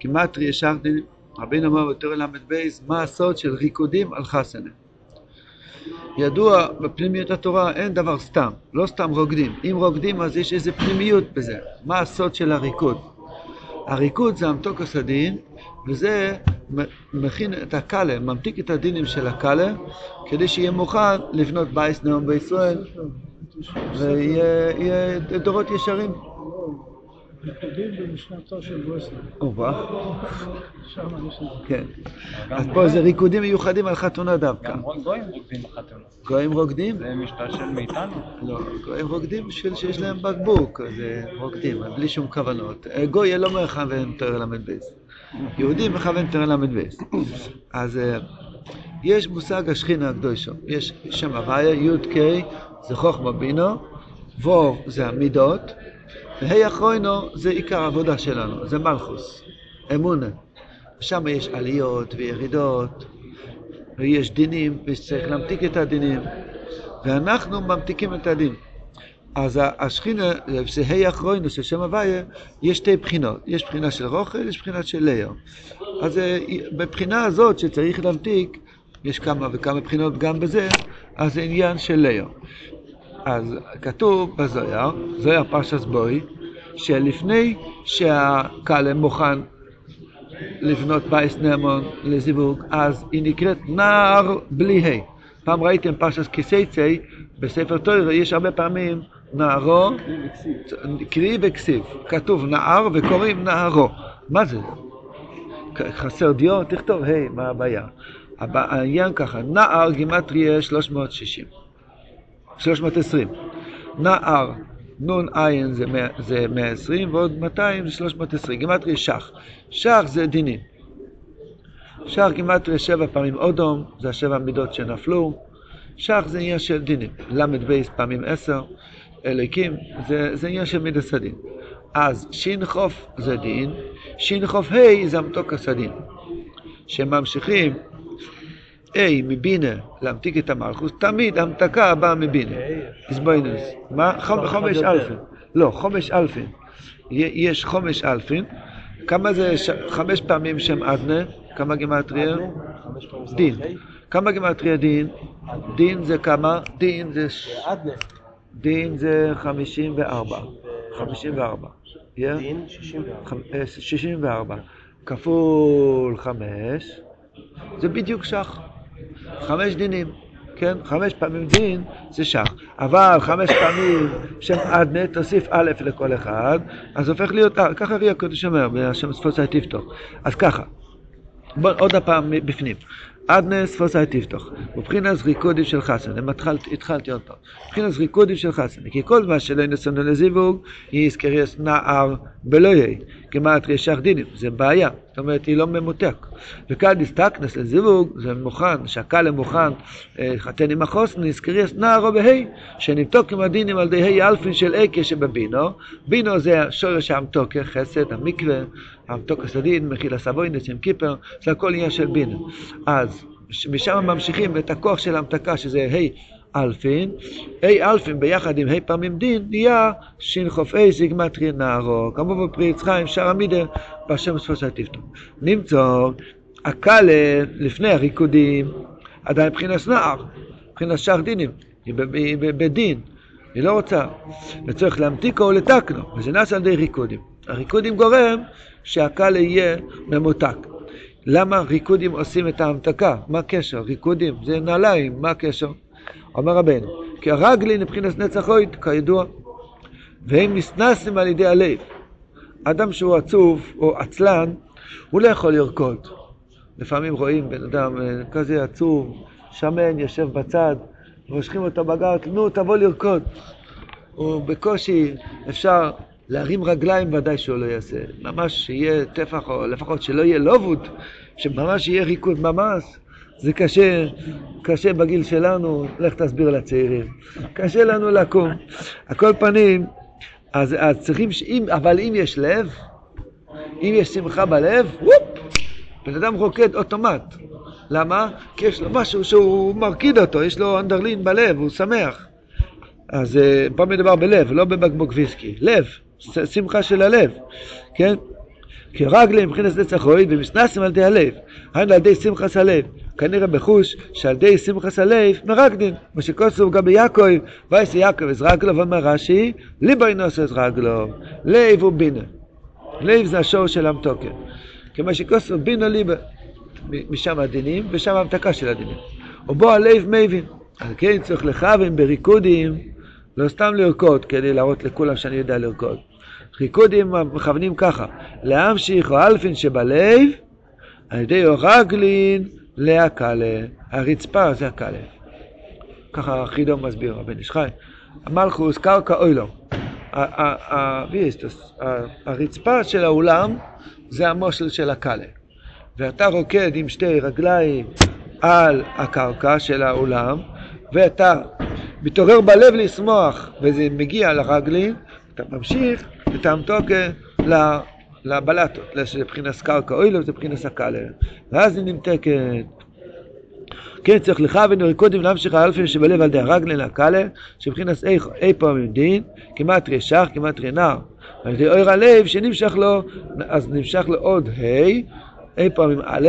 כמעט ישרתי, רבינו אמר בתור ל"ב, מה הסוד של ריקודים על חסנה. ידוע בפנימיות התורה אין דבר סתם, לא סתם רוקדים. אם רוקדים אז יש איזה פנימיות בזה. מה הסוד של הריקוד? הריקוד זה המתוק הסדין, וזה מכין את הקאלה, ממתיק את הדינים של הקאלה, כדי שיהיה מוכן לבנות בייס נאום בישראל, ויהיה דורות ישרים. ריקודים במשנתו של ברסלב. או-אה. שם יש. כן. אז פה זה ריקודים מיוחדים על חתונה דווקא. גם גויים רוקדים בחתונה. גויים רוקדים? זה משטר של מאיתנו. לא, גויים רוקדים בשביל שיש להם בקבוק, אז אה, רוקדים, בלי שום כוונות. אה, גוי לא מכוון תורה ל"ב. יהודי מכוון תורה ל"ב. אז אה, יש מושג השכינה הקדושו. יש שם הוויה, י"ק זה חוכמה בינו, וור זה המידות, והי אחרוינו זה עיקר העבודה שלנו, זה מלכוס, אמונה. שם יש עליות וירידות, ויש דינים, וצריך להמתיק את הדינים, ואנחנו ממתיקים את הדין. אז השכינה, זה ה' אחרוינו של שם הוויה, יש שתי בחינות. יש בחינה של רוכל, יש בחינה של לאו. אז אה, בבחינה הזאת שצריך להמתיק, יש כמה וכמה בחינות גם בזה, אז זה עניין של לאו. אז כתוב בזוהר, זוהר פרשת בוא, שלפני שהכלה מוכן לבנות בית נאמן לזיווג, אז היא נקראת נער בלי ה'. פעם ראיתם פרשת כי תצא, בספר תורה יש הרבה פעמים נערה, קרי וכתיב. כתוב נער וקוראים נערה. מה זה? חסר דיו? תכתוב ה', מה הבעיה? העניין ככה, נער גימטריה 360. 320. נער, נון עין זה, זה 120 ועוד 200 זה 320. גימטריה שח. שח זה דינים. שח גימטריה שבע פעמים אודום, זה השבע מידות שנפלו. שח זה עניין של דינים. ל"ד בייס פעמים עשר. אליקים זה, זה עניין של מידס הדין. אז שין חוף זה דין, שין חוף ה' זה המתוק הסדין. שממשיכים A מבינה להמתיק את המלכוס, תמיד המתקה באה מבינה. איזבוינוס. מה? חומש אלפין. לא, חומש אלפין. יש חומש אלפין. כמה זה חמש פעמים שם אדנה? כמה גימטריה? דין. כמה גימטריה דין? דין זה כמה? דין זה... דין זה חמישים וארבע. חמישים וארבע. דין 64. שישים וארבע. כפול חמש. זה בדיוק שח. חמש דינים, כן? חמש פעמים דין זה שח. אבל חמש פעמים שם אדנה, תוסיף א' לכל אחד, אז הופך להיות, אה, ככה רי הקודש אומר, בהשם ספוסי תפתור. אז ככה, בוא עוד הפעם בפנים. אדנה ספוסי תפתוח. מבחינת ריקודים של חסן, התחלתי עוד פעם. מבחינת ריקודים של חסן, כי כל מה שלא ינסונו לזיווג, היא יזכריאס נער בלא יהיה. כמעט רישך דינים, זה בעיה. זאת אומרת, היא לא ממותק. וכאן נסתכנס לזיווג, זה מוכן, שהקל מוכן, חתן עם החוסן, נזכריאס נער או בהי, שנמתוק עם הדינים על די אלפין של עקה שבבינו. בינו זה שורש המתוקה, חסד, המקווה, המתוק הסדין, מכיל הסבוינס עם קיפר, זה הכל עניין של בינו. אז משם ממשיכים את הכוח של המתקה, שזה ה' אלפין, ה' אלפין ביחד עם ה' פעמים דין, נהיה שח"ה סיגמטרי נערו, כמובן פרי יצחיים, שער המידר, בהשם ספוסי תפתור. נמצוא, הקלה לפני הריקודים, עדיין מבחינת נער, מבחינת שער דינים, בדין, היא לא רוצה, וצריך להמתיקו ולתקנו, וזה נעשה על ידי ריקודים. הריקודים גורם שהקלה יהיה ממותק. למה ריקודים עושים את ההמתקה? מה הקשר? ריקודים זה נעליים, מה הקשר? אומר רבנו, כי הרגלין מבחינת נצח אויד, כידוע, והם נסנסים על ידי הלב. אדם שהוא עצוב או עצלן, הוא לא יכול לרקוד. לפעמים רואים בן אדם כזה עצוב, שמן, יושב בצד, מושכים אותו בגרת, נו, תבוא לרקוד. הוא בקושי, אפשר להרים רגליים ודאי שהוא לא יעשה. ממש שיהיה טפח, או לפחות שלא יהיה לובוד, שממש יהיה ריקוד ממש. זה קשה, קשה בגיל שלנו, לך תסביר לצעירים. קשה לנו לקום. על כל פנים, אז, אז צריכים, שאם, אבל אם יש לב, אם יש שמחה בלב, וופ, בן אדם רוקד אוטומט. למה? כי יש לו משהו שהוא מרקיד אותו, יש לו אנדרלין בלב, הוא שמח. אז פה מדובר בלב, לא בבקבוק ויסקי. לב, שמחה של הלב, כן? כי רגלים מבחינת נצח אוהד ומסנסים על ידי הלב, היינו על ידי שמחס הלב. כנראה בחוש שעל ידי שמחס הלב מרקדין, מה שכוסו גם ביעקב, וייס יעקב אז רגלו אומר רש"י, ליבוי נוסו אז רגלו, לב הוא בינה. לב זה השור של המתוקר. כמו שכוסו בינה ליבה, משם הדינים ושם ההמתקה של הדינים. ובו הלב מבין. על כן צריך לכוון בריקודים, לא סתם לרקוד כדי להראות לכולם שאני יודע לרקוד. ריקודים מכוונים ככה, להמשיך או אלפין שבלב, על ידי אורגלין להקלה. הרצפה זה הקלה. ככה חידו מסביר רבן איש חי. המלכוס קרקע אוילו. הרצפה של האולם זה המושל של הקלה. ואתה רוקד עם שתי רגליים על הקרקע של האולם, ואתה מתעורר בלב לשמוח, וזה מגיע לרגלים, אתה ממשיך את המתוקה לבלטות, לבחינת קרקע אוילוב זה מבחינת הקלה, ואז היא נמתקת. כן, צריך לכוון וריקודים להמשיך האלפים שבלב על ידי הרגלין לקלה, שבחינת אי פעמים דין, כמעט רשך, כמעט רנר. על ידי אור הלב שנמשך לו, אז נמשך לו עוד ה', אי פעמים א',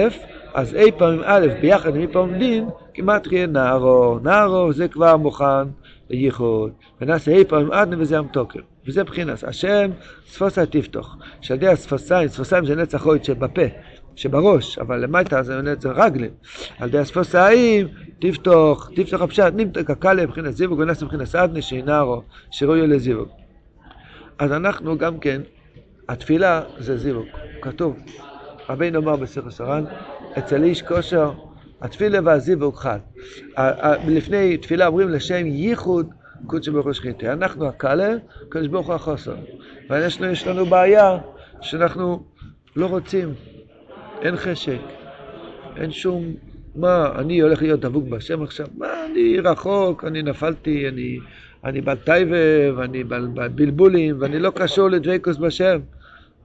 אז אי פעמים א' ביחד עם אי פעמים דין, כמעט ראה נערו. נערו זה כבר מוכן לייחוד. ונעשה אי פעמים אדנה וזה המתוקר. וזה בחינס, השם ספוסה תפתוך. שעל ידי הספוסיים, ספוסיים זה נצח אוהד שבפה, שבראש, אבל למטה זה נצח רגלים. על ידי הספוסיים תפתוך, תפתוך הפשט, נמתק הקלה מבחינת זיווג ונעשה מבחינת אדנה שינערו, שראוי לזיווג. אז אנחנו גם כן, התפילה זה זיווג, כתוב. רבינו אמר בסכר סרן, אצל איש כושר, התפילה והזיווג חד. לפני תפילה אומרים לשם ייחוד קודש ברוך הוא שכינתי. אנחנו הקלה, קודש ברוך הוא החוסר. ויש לנו, בעיה שאנחנו לא רוצים, אין חשק, אין שום, מה, אני הולך להיות דבוק בהשם עכשיו? מה, אני רחוק, אני נפלתי, אני, אני בעל טייבב, אני בעל, בלבולים, ואני לא קשור לדבקוס בשם.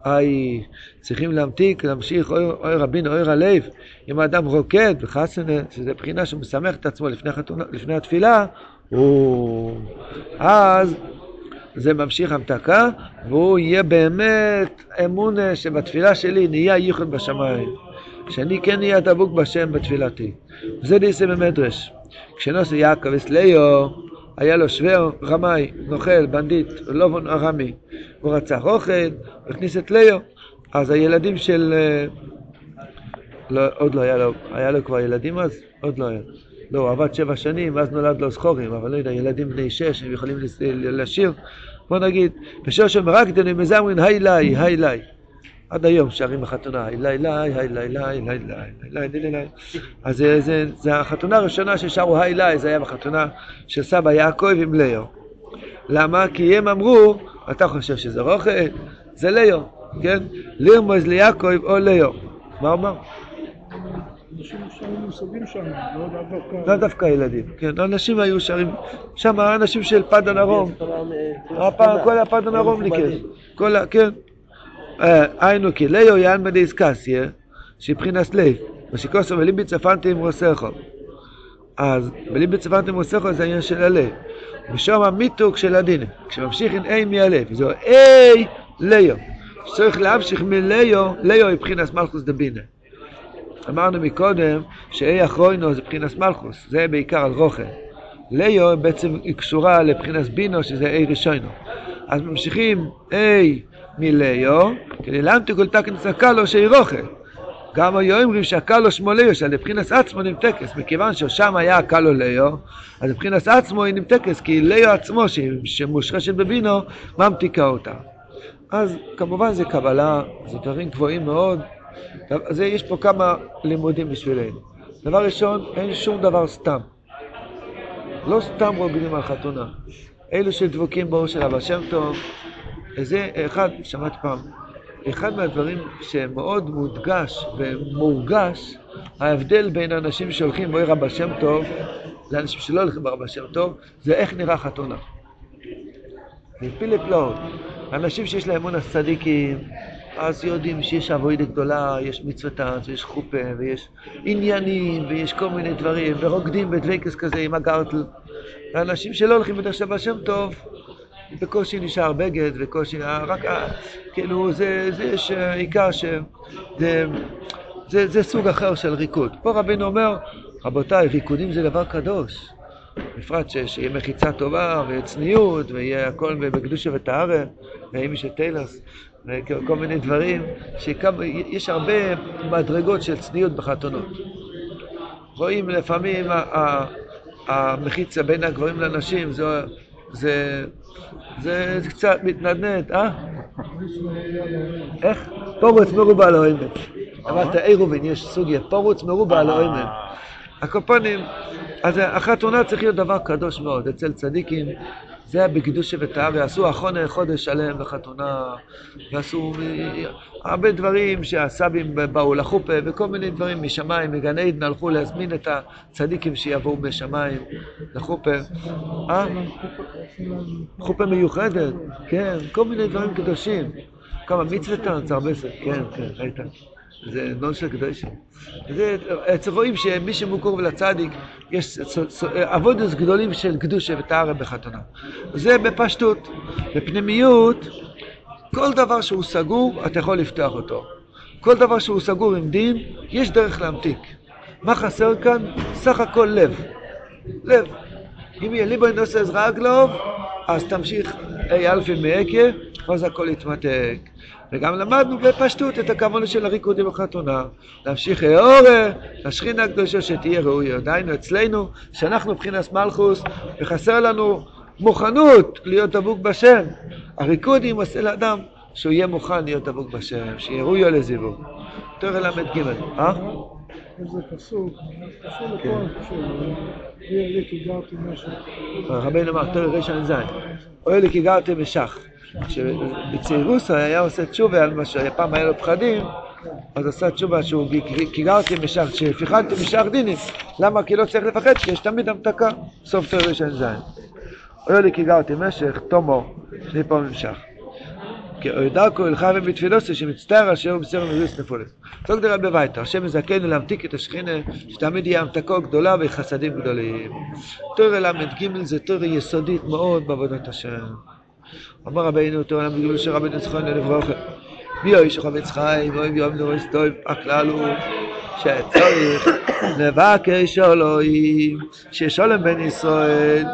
היי, צריכים להמתיק, להמשיך אוי, רבינו, אוי הלב. אם האדם רוקד בחסנה, שזה בחינה שהוא משמח את עצמו לפני, חתונה, לפני התפילה, הוא... אז זה ממשיך המתקה, והוא יהיה באמת אמונה שבתפילה שלי נהיה ייחוד בשמיים. שאני כן אהיה דבוק בשם בתפילתי. וזה דיסא במדרש. כשנוסע יעקב אסליו, היה לו שוור רמאי, נוכל, בנדיט, לובון ארמי. הוא רצח אוכל, הכניס את ליאו. אז הילדים של... לא, עוד לא היה לו, היה לו כבר ילדים אז? עוד לא היה. לא, הוא עבד שבע שנים, ואז נולד לו זכורים, אבל לא יודע, ילדים בני שש, הם יכולים לשיר. בוא נגיד, בשור של מרקדנים מזמרין היי לי, היי לי. עד היום שרים בחתונה, היי לי לי, היי לי לי, היי לי לי, היי לי לי. אז זה החתונה הראשונה ששרו היי לי, זה היה בחתונה של סבא יעקב עם ליאו. למה? כי הם אמרו, אתה חושב שזה רוכל? זה ליאו, כן? לרמוז ליעקב או ליאו. מה אמר? אנשים שרים מושגים שם, לא דווקא... לא דווקא ילדים, כן, אנשים היו שרים, שם אנשים של פדן ארום, כל הפדן ארום ניקס, כל ה... כן. היינו כי ליאו יען בדיס קסיה, שבחינס לב, ושכוסו בליבי צפנתי עם רוסכו. אז בליבי צפנתי עם רוסכו זה העניין של הלב. ושם המיתוק של הדינים, כשממשיך עם אי מהלב, זהו אי ליאו. צריך להמשיך מליאו, ליאו מבחינס מלכוס דבינה. אמרנו מקודם שאי אחרוינו זה מבחינס מלכוס, זה בעיקר על רוכל. ליאו בעצם היא קשורה לבחינס בינו שזה אי ראשונו. אז ממשיכים אי מליאו, כדי להמתיק כל תקן סקלו שהיא רוכל. גם היו אומרים שהקלו שמו ליאו, שעל מבחינס עצמו נמתקס, מכיוון ששם היה הקלו ליאו, אז מבחינס עצמו היא נמתקס, כי ליאו עצמו, שמושרשת בבינו, ממתיקה אותה. אז כמובן זה קבלה, זה דברים גבוהים מאוד. אז יש פה כמה לימודים בשבילנו. דבר ראשון, אין שום דבר סתם. לא סתם רוקדים על חתונה. אלו שדבוקים באור של אבא שם טוב, זה אחד, שמעתי פעם, אחד מהדברים שמאוד מודגש ומורגש, ההבדל בין אנשים שהולכים באור אבא שם טוב לאנשים שלא הולכים באור אבא שם טוב, זה איך נראה חתונה. זה פילי פלאות. אנשים שיש להם אמון הצדיקים, אז יודעים שיש אבוידה גדולה, יש מצוותן, ויש חופה, ויש עניינים, ויש כל מיני דברים, ורוקדים בדבקס כזה עם הגרטל. ואנשים שלא הולכים בדרך של שם טוב, בקושי נשאר בגד, וקושי, רק, ה- כאילו, זה, זה יש אה, עיקר ש... זה, זה, זה סוג אחר של ריקוד. פה רבינו אומר, רבותיי, ריקודים זה דבר קדוש. בפרט ש- שיהיה מחיצה טובה, וצניעות, ויהיה הכל בקדושה וטהרה, ואם יש טיילרס, וכל מיני דברים, שיש הרבה מדרגות של צניעות בחתונות. רואים לפעמים המחיצה בין הגברים לנשים, זה, זה, זה, זה קצת מתנדנד, אה? איך? פורץ מרובע לא אמת. אמרת עירובין, יש סוגיה, פורץ מרובע לא אמת. הקופונים, אז החתונה צריך להיות דבר קדוש מאוד. אצל צדיקים זה היה בקדושה וטהרה, עשו אחרונה חודש שלם בחתונה, ועשו הרבה דברים שהסבים באו לחופה, וכל מיני דברים משמיים, מגן עדן הלכו להזמין את הצדיקים שיבואו בשמיים לחופה. אה? חופה מיוחדת, כן, כל מיני דברים קדושים. כמה מצווה זה הרבה זה, כן, כן, ראית. זה נון של קדושים. זה, אצל רואים שמי שמוכר לצדיק, יש עבודות גדולים של קדושה וטהרה בחתונה. זה בפשטות. בפנימיות, כל דבר שהוא סגור, אתה יכול לפתוח אותו. כל דבר שהוא סגור עם דין, יש דרך להמתיק. מה חסר כאן? סך הכל לב. לב. אם יהיה ליבו נושא עזרא אגלוב, אז תמשיך אי אלפי מעקה, ואז הכל יתמתק. וגם למדנו בפשטות את הכוונה של הריקודים בחתונה. להמשיך אורה, לשכינה הקדושה שתהיה ראויה. דהיינו אצלנו, שאנחנו מבחינת מלכוס, וחסר לנו מוכנות להיות דבוק בשם. הריקודים עושה לאדם שהוא יהיה מוכן להיות דבוק בשם, שיהיה ראויה לזיווג. תורה ל"ג, אה? איזה פסוק, קשור כן. לכל קשור, יהיה לי כי גרתי משהו. רבינו אמר, תורה רע"ז, אוי לי כי גרתם משך. שבצעירוסו היה עושה תשובה על מה שפעם היה לו פחדים, אז עשה תשובה שהוא כי גרתם משך, שפיחדתם משך דינים. למה? כי לא צריך לפחד, כי יש תמיד המתקה. סוף תורה רע"ז. אוי לי כי גרתם משך, תומו, שני פעמים משך. כי אוי דרכו הלכה ובתפילוסו שמצטער אשר הוא בסר מריוס נפולס. זאת דרבי בביתר, השם מזכנו להמתיק את השכינה, שתמיד יהיה המתקו גדולה וחסדים גדולים. תורה ל"ג זה תורה יסודית מאוד בעבודת השם. אמר רבינו תורה ל"ג של רבינו זכרנו לברוכה. מי אוי שחובץ חיים, אוהב יום דורס טוב, הכלל הוא שצריך לבקש אלוהים, שיש שולם בין ישראל,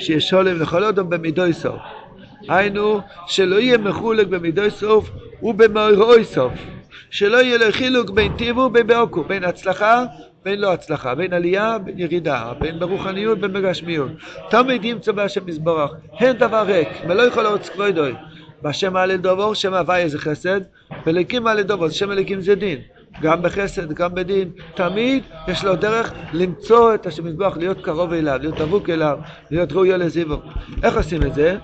שיש שולם לכל אדם במידוי סוף. היינו, שלא יהיה מחולק במידוי סוף ובמאורוי סוף. שלא יהיה לו חילוק בין טיבו ובין בעוקו, בין הצלחה בין לא הצלחה, בין עלייה בין ירידה, בין ברוחניות בין בגשמיות. תמיד ימצא בהשם מזברך, אין דבר ריק, ולא יכול להרוץ כבודוי. בהשם מעלה דובור, שם הוויה זה חסד, ולקים מעלה דובור, שם אליקים זה דין. גם בחסד, גם בדין, תמיד יש לו דרך למצוא את השם מזבח, להיות קרוב אליו, להיות דבוק אליו, להיות ראוי לזיוו. איך עושים את זה?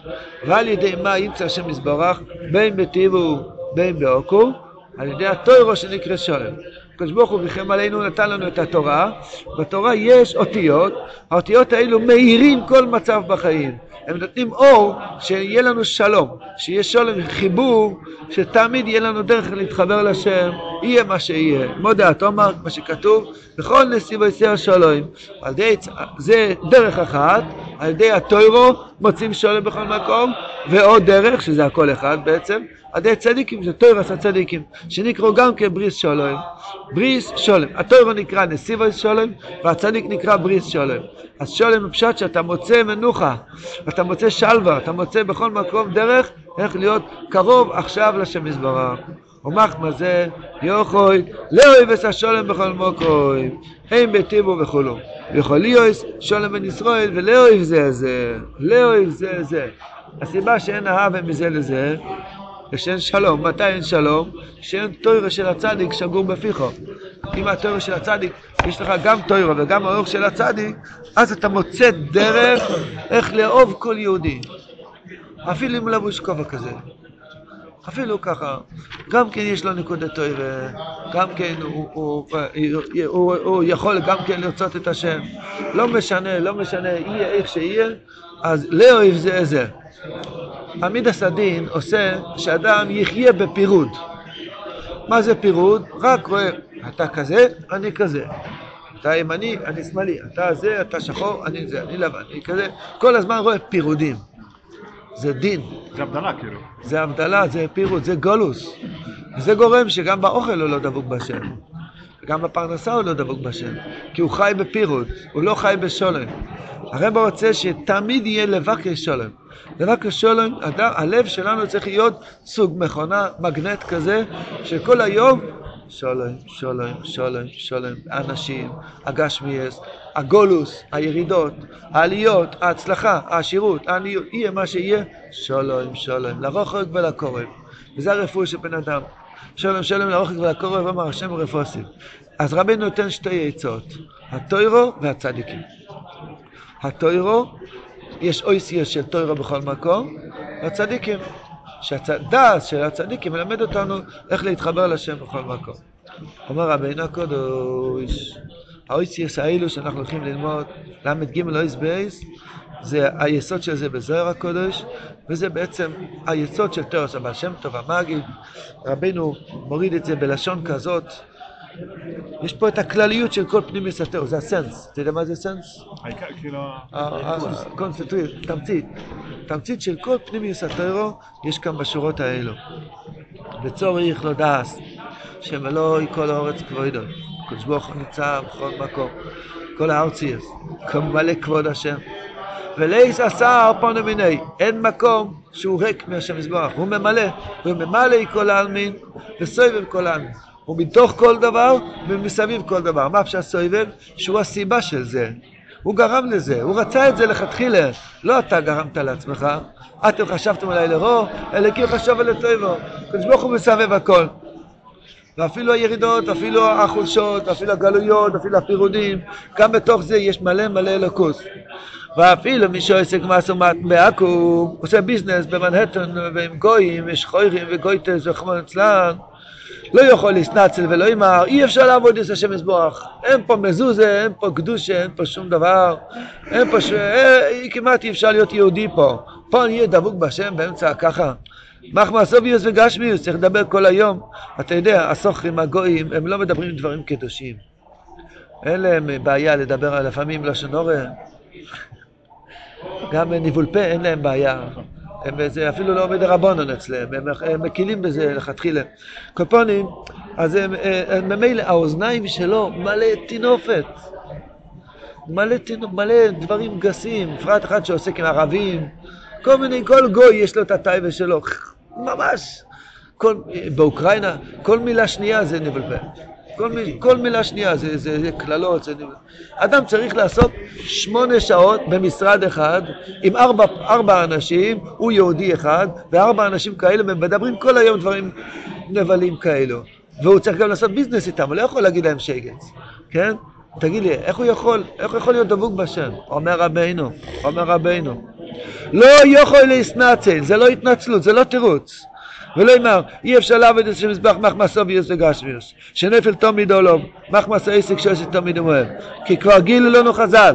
ועל ידי מה ימצא השם מזברך, בין בטיבו, בין בעוקו, על ידי התוירו שנקרא שולם. הקדוש ברוך הוא ריחם עלינו, נתן לנו את התורה, בתורה יש אותיות, האותיות האלו מאירים כל מצב בחיים. הם נותנים אור שיהיה לנו שלום, שיהיה שלום, חיבור, שתמיד יהיה לנו דרך להתחבר לשם, יהיה מה שיהיה. מודה, תאמר, מה שכתוב, בכל נסיבו יסיע שלום. על ידי, זה דרך אחת, על ידי התוירו מוצאים שלום בכל מקום, ועוד דרך, שזה הכל אחד בעצם, על ידי צדיקים, זה תוירס הצדיקים, שנקראו גם כבריס שולם. בריס שולם. התוירו נקרא נסיבו שולם, והצדיק נקרא בריס שולם. אז שולם בפשט שאתה מוצא מנוחה, אתה מוצא שלווה, אתה מוצא בכל מקום דרך איך להיות קרוב עכשיו לשם יזברך. ומח מה זה יוכוי לאוהב את השולם בכל מוקוי אין בטיבו וכולו יכול להיות שולם בן ישראל ולאוהב זה זה לאוהב זה זה הסיבה שאין אהבה מזה לזה ושאין שלום, מתי אין שלום? שאין תוירה של הצדיק שגור בפיחו. אם התוירה של הצדיק, יש לך גם תוירה וגם האור של הצדיק, אז אתה מוצא דרך איך לאהוב כל יהודי. אפילו אם לבוש כובע כזה. אפילו ככה. גם כן יש לו נקודת תוירה, גם כן הוא, הוא, הוא, הוא, הוא יכול גם כן לרצות את השם. לא משנה, לא משנה, יהיה איך שיהיה, אז לאוהב זה זה. עמיד הדין עושה שאדם יחיה בפירוד. מה זה פירוד? רק רואה, אתה כזה, אני כזה. אתה ימני, אני שמאלי. אתה זה, אתה שחור, אני זה, אני לבן, אני כזה. כל הזמן רואה פירודים. זה דין, זה הבדלה כאילו. זה הבדלה, זה פירוט, זה גולוס. וזה גורם שגם באוכל הוא לא דבוק בשם. וגם בפרנסה הוא לא דבוק בשם. כי הוא חי בפירוט, הוא לא חי בשולם. הרב רוצה שתמיד יהיה לבקש שולם. לבקש שולם, הד- הלב שלנו צריך להיות סוג מכונה, מגנט כזה, שכל היום שולם, שולם, שולם, שולם, האנשים, הגשמיאס, הגולוס, הירידות, העליות, ההצלחה, העשירות, העניות, יהיה מה שיהיה, שולם, שולם, לרוחק ולקורב. וזה הרפואה של בן אדם. שלום שלום לרוחק ולקורב אמר השם רפוסים. אז רבינו נותן שתי עצות, הטוירו והצדיקים. הטוירו, יש אויסיוס של טוירו בכל מקום, והצדיקים, שהדעת של הצדיקים מלמד אותנו איך להתחבר לשם בכל מקום. אומר רבינו הקדוש, האותיות האלו שאנחנו הולכים ללמוד, ל"ג אות ב', זה היסוד של זה בזוהר הקודש, וזה בעצם היסוד של תורת הבעל שם טוב המגיד. רבנו מוריד את זה בלשון כזאת. יש פה את הכלליות של כל פנימיות התורה, זה ה essence. אתה יודע מה זה essence? העיקר כאילו... קונסטרט, תמצית. תמצית של כל פנימיוס הטרו יש כאן בשורות האלו. וצורך לא דעס, שמלואי כל האורץ כבודו. הקדוש ברוך הוא נמצא בכל מקום. כל הארציאס, כמלא כבוד השם. ולייס עשר פונו מיני, אין מקום שהוא ריק מהשם יזברך, הוא ממלא, הוא ממלא כל העלמין וסובב כל העלמין. הוא מתוך כל דבר ומסביב כל דבר. מה אפשר סובב? שהוא הסיבה של זה. הוא גרם לזה, הוא רצה את זה לכתחילה, לא אתה גרמת לעצמך, אתם חשבתם עליי לרוע, הוא חשב על הטבע. הקדוש ברוך הוא מסבב הכל. ואפילו הירידות, אפילו החולשות, אפילו הגלויות, אפילו הפירודים, גם בתוך זה יש מלא מלא אלוקוס. ואפילו מי שעוסק מעצומת בעכו"ם, עושה ביזנס במנהטן ועם גויים, יש חוירים וגויטס וחמון אצלן, לא יכול להסנצל ולא יאמר, אי אפשר לעבוד את השם יזבוח. אין פה מזוזה, אין פה קדושה, אין פה שום דבר. אין פה ש... אה, כמעט אי אפשר להיות יהודי פה. פה נהיה דבוק בשם באמצע ככה. מחמא סוביוס וגשמיוס, צריך לדבר כל היום. אתה יודע, הסוכרים הגויים, הם לא מדברים דברים קדושים. אין להם בעיה לדבר לפעמים לשון הורה. גם ניבול פה אין להם בעיה. הם, זה אפילו לא עומד הרבונון אצלם, הם, הם מקילים בזה לכתחילה. קופונים, אז הם, הם, ממילא האוזניים שלו מלא טינופת. מלא, טינופ, מלא דברים גסים, בפרט אחד שעוסק עם ערבים, כל מיני, כל גוי יש לו את הטייבה שלו, ממש. כל, באוקראינה, כל מילה שנייה זה ניבל פה. כל, מיל, כל מילה שנייה זה, זה, זה קללות. זה... אדם צריך לעשות שמונה שעות במשרד אחד עם ארבע, ארבע אנשים, הוא יהודי אחד, וארבע אנשים כאלה, מדברים כל היום דברים נבלים כאלו. והוא צריך גם לעשות ביזנס איתם, הוא לא יכול להגיד להם שגץ, כן? תגיד לי, איך הוא יכול, איך הוא יכול להיות דבוק בשם? אומר רבינו, אומר רבינו. לא יכול להסנצל, זה לא התנצלות, זה לא תירוץ. ולא אמר, אי אפשר לעבוד את השם מזבח מחמס אוביוס וגשמיוס, שנפל תמיד עולוב, מחמס העסק שעושה תמיד ומואב. כי כבר גילו לנו חז"ל,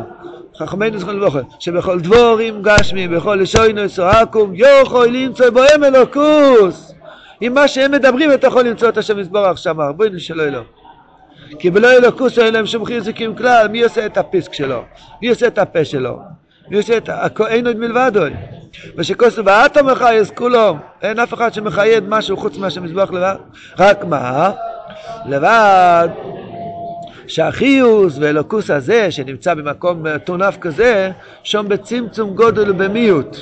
חכמינו זכרנו לברכה, שבכל דבורים גשמיים, בכל לשוינו סועקום, יכול למצוא בהם אלוקוס. עם מה שהם מדברים אתה יכול למצוא את השם יזברך שם, רבונו שלא אלוה. כי בלא אלוקוס אין להם שום חיזוקים כלל, מי עושה את הפיסק שלו? מי עושה את הפה שלו? אין עוד מלבדו. ושכוסו ואתה מחייס כולו, אין אף אחד שמחייד משהו חוץ מהשם יזבח לבד. רק מה? לבד שהחיוס ואלוקוס הזה שנמצא במקום טונף כזה, שם בצמצום גודל ובמיעוט.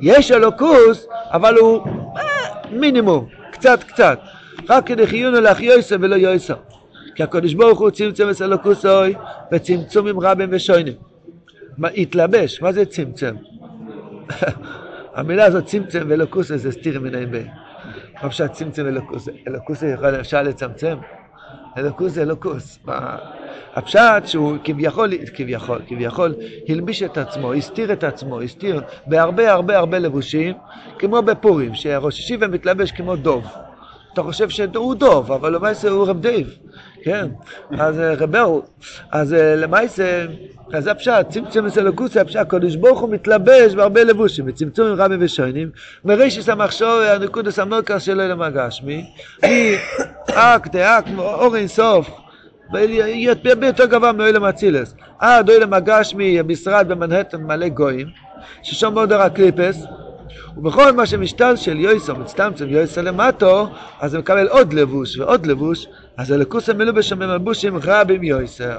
יש אלוקוס, אבל הוא אה, מינימום, קצת קצת. רק כדי חיונו להחיוסו ולא יויסו. כי הקדוש ברוך הוא צמצם את אלוקוסוי בצמצומים רבים ושוינים. התלבש, מה זה צמצם? המילה הזאת צמצם ואלוקוסה זה סתיר מן בין. מה אפשר צמצם? אלוקות יכול אפשר לצמצם? אלוקות זה אלוקות. הפשט שהוא כביכול, כביכול, כביכול הלביש את עצמו, הסתיר את עצמו, הסתיר בהרבה הרבה הרבה לבושים, כמו בפורים, שראש ישיבה מתלבש כמו דוב. אתה חושב שהוא דוב, אבל למעשה הוא רב דייב, כן? אז רבהו, אז למעשה, אז זה הפשט, צמצום אצל אלוקותו, הפשט, הקדוש ברוך הוא מתלבש בהרבה לבושים, בצמצומים רבים ושונים, מרישס המחשור, הנקודס המרכז שלו אל המגשמי, היא אק דאק, אור אין סוף, יהיה יותר גבוה מאוילם אצילס. עד אוילם הגשמי, המשרד במנהטן מלא גויים, ששם מאוד הקליפס, ובכל מה שמשתל של יויסו מצטמצם יויסו למטו, אז זה מקבל עוד לבוש ועוד לבוש, אז הלכוס המלובש המלבושים רבים יויסר.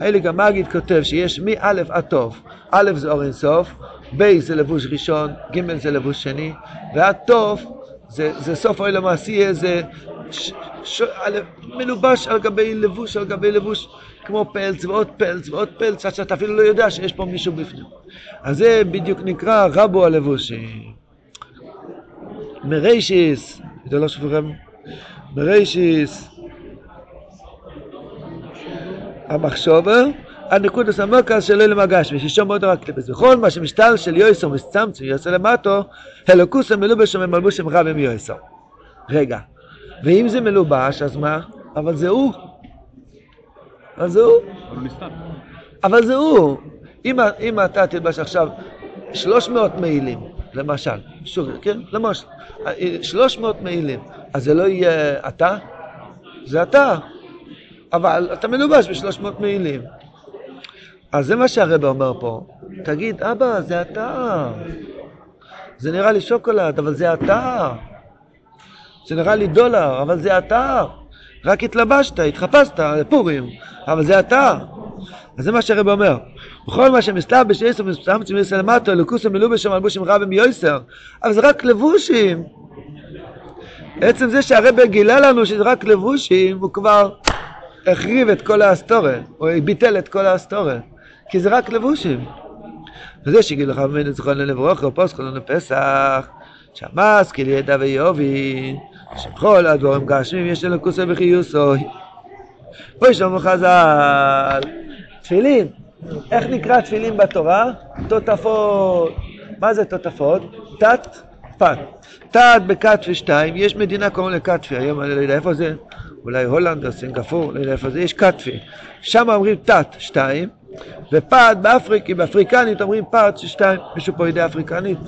הייליג המגיד כותב שיש מא' עד תוף, א' זה אור אינסוף, ב' זה לבוש ראשון, ג' זה לבוש שני, ועד תוף זה, זה סוף אוי למעשי, זה ש, ש, על, מלובש על גבי לבוש, על גבי לבוש, כמו פלץ ועוד פלץ ועוד פלץ, עד שאתה אפילו לא יודע שיש פה מישהו בפנים. אז זה בדיוק נקרא רבו הלבושי. מריישיס, זה לא סופרם, מריישיס, המחשובר, הנקודס המוקס של אלה מגש, ושישום מאוד רק קליפס. בכל מה שמשטר של יויסו מסצמצם יעשה למטו, אלוקוס המלובש ומלבוש רב עם יויסו. רגע, ואם זה מלובש, אז מה? אבל זה הוא. אבל זה הוא. אבל זה הוא. אם, אם אתה תלבש עכשיו 300 מעילים, למשל, שוב, כן? למשל, 300 מעילים, אז זה לא יהיה אתה? זה אתה. אבל אתה מלובש ב-300 מעילים. אז זה מה שהרבא אומר פה. תגיד, אבא, זה אתה. זה נראה לי שוקולד, אבל זה אתה. זה נראה לי דולר, אבל זה אתה. רק התלבשת, התחפשת לפורים, אבל זה אתה. אז זה מה שהרבא אומר. בכל מה שמסתלבש יסר ומסתמצם יסר למטו, אלוקוסם מלובש מלבושים רבים יויסר, אבל זה רק לבושים. עצם זה שהרבא גילה לנו שזה רק לבושים, הוא כבר החריב את כל האסטוריה, או ביטל את כל האסטוריה, כי זה רק לבושים. וזה שהגיד לך ממנו זכרון לברוכו, פוסקו לנו פסח, שמס כאילו ידע ויובין, שבכל הדבורים גשמים יש אלוקוסו וחיוסו. פה יש לנו חז"ל, תפילין, איך נקרא תפילין בתורה? טוטפות. מה זה טוטפות? טט פת. טט בכתפי שתיים, יש מדינה קוראים לכתפי, היום אני לא יודע איפה זה, אולי הולנד או סינגפור, לא יודע איפה זה, יש כתפי. שם אומרים טט שתיים, ופת באפריקי, באפריקנית אומרים פת שתיים. מישהו פה יודע אפריקנית?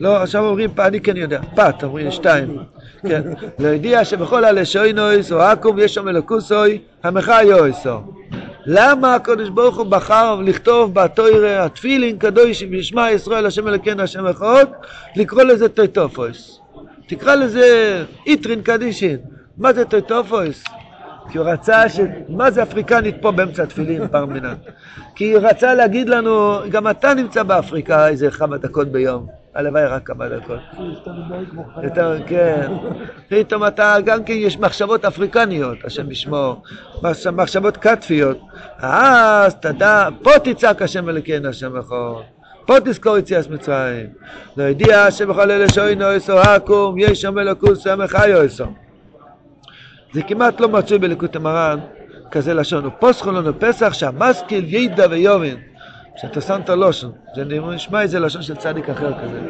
לא, עכשיו אומרים, אני כן יודע, פת, אומרים שתיים. כן, לא יודע שבכל הלשונות העכו"ם יש שם אלוקותו, המחיה אותו. למה הקדוש ברוך הוא בחר לכתוב בתורה התפילין קדוש ושמע ישראל השם אלוקינו השם אחד לקרוא לזה טוטפות תקרא לזה איטרין קדישין מה זה טוטפות? כי הוא רצה ש... מה זה אפריקנית פה באמצע התפילין פרמנן? כי הוא רצה להגיד לנו גם אתה נמצא באפריקה איזה כמה דקות ביום הלוואי רק כמה דקות. יותר, כן. פתאום אתה, גם כן יש מחשבות אפריקניות, השם ישמור, מחשבות כתפיות. אז תדע, פה תצעק השם אלוקינו השם יכול. פה תזכור יציאת מצרים. לא ידיע שבכל אלה שוינו אסו הקום, יש שם אלוקוס המחיו אסו. זה כמעט לא מצוי בליקוט המרן, כזה לשון. ופוסחו לנו פסח שהמשכיל ידע ויובין. שאתה שם את הלושן, זה נשמע איזה לשון של צדיק אחר כזה.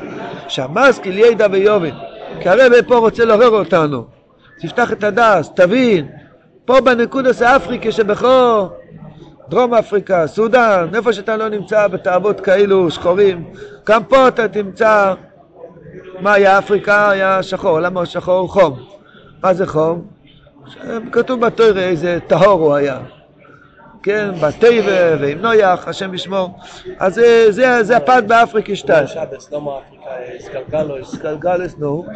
שהמשכיל ידע ויובין. כי הרב פה רוצה לעורר אותנו. תפתח את הדס, תבין. פה בנקודס האפריקה שבכל דרום אפריקה, סודאן, איפה שאתה לא נמצא בתאוות כאלו שחורים, גם פה אתה תמצא מה היה אפריקה? היה שחור. למה שחור? חום. מה זה חום? כתוב בתוירה איזה טהור הוא היה. כן, בתיבה ועם נויח, השם ישמור. אז זה, זה, זה הפת באפריקה שתיים. שבס, לא סקלגלוס. סקלגלס, נו.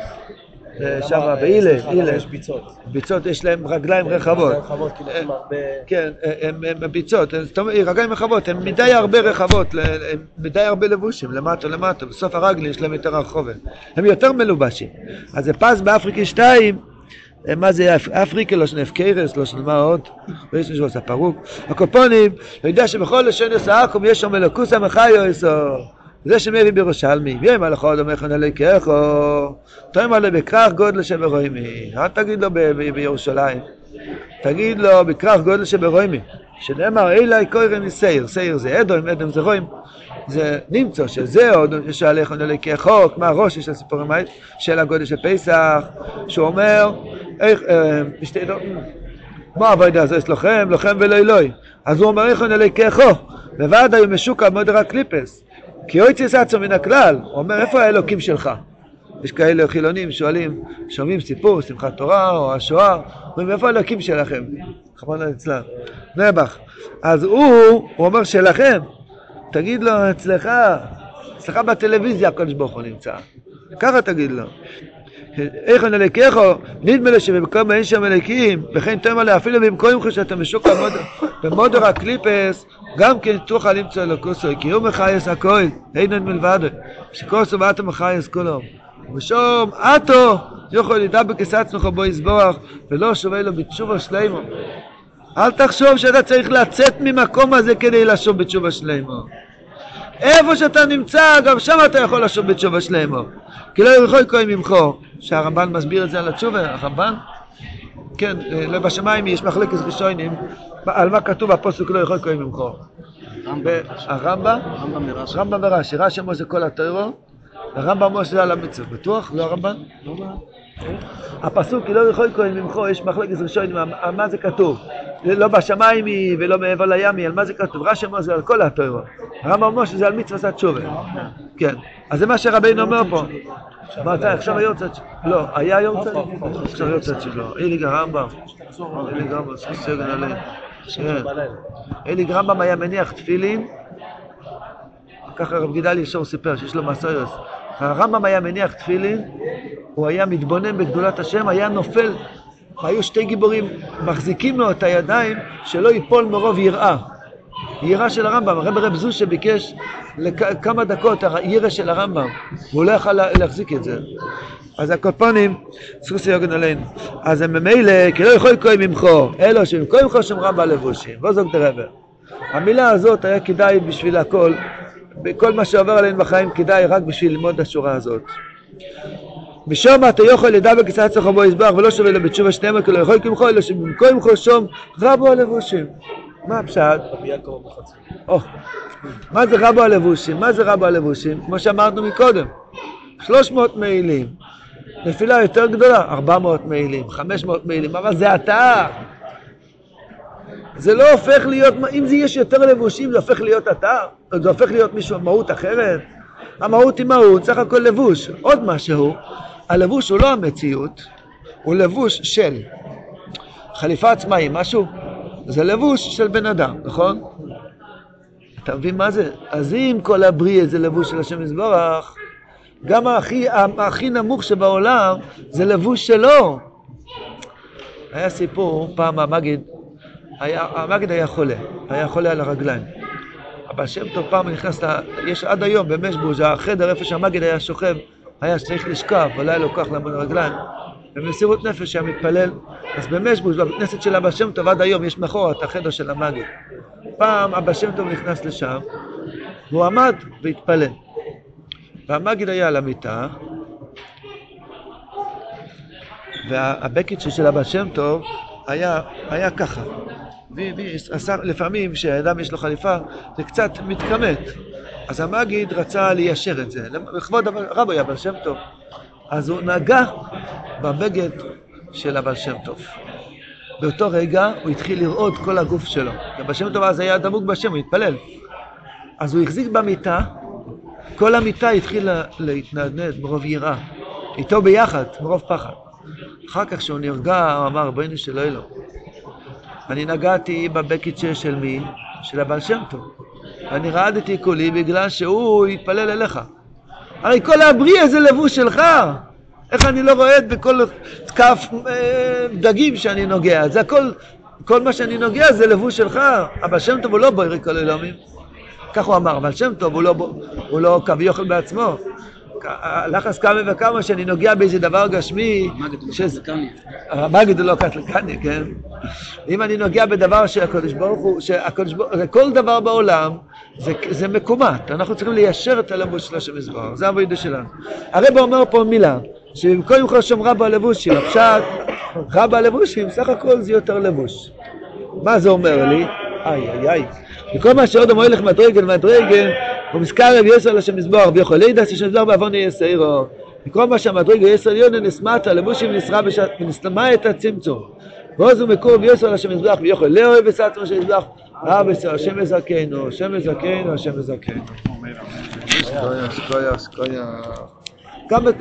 שם באילה, אילה. יש ביצות. ביצות יש להם רגליים רחבות. רחבות, כאילו הם הרבה... כן, הם הם ביצות, רגליים רחבות, הן מדי הרבה רחבות, הם מדי הרבה לבושים, למטה למטה, בסוף הרגלים יש להם יותר רחובת. הם יותר מלובשים. אז זה פס באפריקה 2, מה זה אפריקה, לא שנף קרס, לא שנה מה עוד, ויש מישהו עושה פרוק. הקופונים, הוא יודע שבכל לשון יסעקום יש שם אלוקוס המחיו יסו. זה שמביא בירושלמי, ויהיה מלאכו עוד אומר חנלי ככו, תאמר עלי בכרך גודל שברוימי, אל תגיד לו בירושלים, תגיד לו בכרך גודל שברוימי, שנאמר אלי קוירם מסייר, סייר זה אדום, אדום זה רואים, זה נמצא שזה עוד ששאלה חנלי ככו, כמו הראש של הסיפורים האלה, של הגודל של פסח, שהוא אומר, איך, מה עבודה הזה אצלכם, לכם ולא אלוהי, אז הוא אומר איך חנלי ככו, בוודאי הוא משוקע מאוד רק קליפס, כי אוי עצמו מן הכלל, הוא אומר איפה האלוקים שלך? יש כאלה חילונים שואלים, שומעים סיפור, שמחת תורה או השואה, אומרים איפה האלוקים שלכם? חמונה אצלם, נעבך. אז הוא, הוא אומר שלכם, תגיד לו אצלך, אצלך בטלוויזיה הקדוש ברוך הוא נמצא. ככה תגיד לו. אני אלוקיך, נדמה לי שבמקום אין שם אלוקים, וכן לי אפילו במקום שאתה משוק במודר הקליפס, גם כן תוכל למצוא אלוקוסו, כי הוא מחייס הכל, אין עוד מלבדו, שכוסו ואתו מחייס כולו. ושום אתו יכול לדבר כסצמך בו יסבוח, ולא שווה לו בתשובה שלמה. אל תחשוב שאתה צריך לצאת ממקום הזה כדי לשוב בתשובה שלמה. איפה שאתה נמצא, גם שם אתה יכול לשוב בתשובה שלמה. כי לא יכול כהן ממך, שהרמב"ן מסביר את זה על התשובה, הרמב"ן, כן, לא בשמיים יש מחלקת ראשונים, על מה כתוב הפוסק לא יכול כהן ממך. הרמב"ם, רמב"ם ורש"י, רש"י אמר זה כל הטרו, הרמב"ם אמר שזה על המצווה, בטוח? לא הרמב"ן? הפסוק, כי לא יכול כהן ממך, יש מחלקת ראשונים, על מה זה כתוב? לא בשמיים היא ולא מעבר לים היא, על מה זה כתוב? רש"י אומר זה על כל הטרו. הרמב"ם אומר שזה על מצוות התשובה. כן. אז זה מה שרבינו אומר פה. אתה עכשיו היורצת שלו? לא, היה יורצת? עכשיו היורצת שלו. אליג הרמב"ם. אליג רמב"ם, סגן עליהם. אליג רמב"ם היה מניח תפילין, ככה רב גידל ישור סיפר שיש לו מסויוס. הרמב"ם היה מניח תפילין, הוא היה מתבונן בגדולת השם, היה נופל. היו שתי גיבורים מחזיקים לו את הידיים שלא ייפול מרוב יראה. יראה של הרמב"ם, הרב רב זושה ביקש לכמה דקות הירא של הרמב"ם, והוא לא יכל להחזיק את זה. אז הקופונים, סוסי יוגן עלינו. אז הם ממילא, כי לא יכול כהן ממכו, אלו שמכו ממכו שמרה בלבושים, ועוזק דרבר. המילה הזאת היה כדאי בשביל הכל, בכל מה שעובר עלינו בחיים כדאי רק בשביל ללמוד את השורה הזאת. משום אתה יכול לדבר קצת צריך בו יסבח ולא שווה לו בתשובה שניהם כי לא יכול כמכו אלא שבמקום כמכו שום רבו הלבושים. מה הפשט? מה זה רבו הלבושים? מה זה רבו הלבושים? כמו שאמרנו מקודם, 300 מעילים, נפילה יותר גדולה, 400 מעילים, 500 מעילים, אבל זה אתה. זה לא הופך להיות, אם זה יש יותר לבושים זה הופך להיות אתה, זה הופך להיות מישהו, מהות אחרת. המהות היא מהות, סך הכל לבוש. עוד משהו, הלבוש הוא לא המציאות, הוא לבוש של. חליפה עצמה משהו, זה לבוש של בן אדם, נכון? אתה מבין מה זה? אז אם כל הבריאה זה לבוש של השם יזבורך, גם הכי, הכי נמוך שבעולם זה לבוש שלו. היה סיפור, פעם המגיד, היה, המגיד היה חולה, היה חולה על הרגליים. אבל שם טוב פעם נכנס, לה, יש עד היום במשבוז' החדר איפה שהמגיד היה שוכב, היה צריך לשכב, אבל היה לוקח לעמוד הרגליים. במסירות נפש היה מתפלל, אז במשבוז' בבית כנסת של אבא שם טוב עד היום יש מאחורה את החדר של המגיד. פעם אבא שם טוב נכנס לשם, והוא עמד והתפלל. והמגיד היה על המיטה, והבקיצ'ר של אבא שם טוב היה, היה ככה. לפעמים כשאדם יש לו חליפה זה קצת מתכמת, אז המגיד רצה ליישר את זה, לכבוד רבי הבעל שם טוב. אז הוא נגע בבגד של הבעל שם טוב. באותו רגע הוא התחיל לראות כל הגוף שלו. הבעל שם טוב אז היה דבוק בשם, הוא התפלל. אז הוא החזיק במיטה, כל המיטה התחילה להתנדנד מרוב יראה. איתו ביחד, מרוב פחד. אחר כך כשהוא נרגע, הוא אמר, רבנו של אלוהים. אני נגעתי בבקיצ'ה של מי? של הבעל שם טוב. ואני רעדתי כולי בגלל שהוא התפלל אליך. הרי כל הבריאה זה לבוש שלך. איך אני לא רועד בכל כף אה, דגים שאני נוגע? זה הכל, כל מה שאני נוגע זה לבוש שלך. הבעל שם טוב הוא לא בוירי כל אלוהים. כך הוא אמר, הבעל שם טוב הוא לא, הוא לא אוכל בעצמו. לחץ כמה וכמה שאני נוגע באיזה דבר גשמי. המגיד הוא לא קטלקני, כן? אם אני נוגע בדבר שהקדוש ברוך הוא, שהקדוש ברוך הוא, כל דבר בעולם זה, זה מקומט, אנחנו צריכים ליישר את הלבוש של השם יזבח, זה העבודה שלנו. הרב אומר פה מילה, שבמקום כל שם רבה הלבושים, הפשט רבה הלבושים, סך הכל זה יותר לבוש. מה זה אומר לי? איי איי איי. וכל מה שעוד אמר לך מדרגן מדרגן ומזכר רב יסר לשם מזבוח ויכול לידע ששם מזבוח בעוון יסעירו וכל מה שהמדרגה יסר יונה נסמטה לבושים נסרה ונסתמה את הצמצום ועוז מקור ויסר לשם מזבח ויכול לאוהב וסעצמו של מזבח רב יסר השם השם יזכנו השם סקויה סקויה סקויה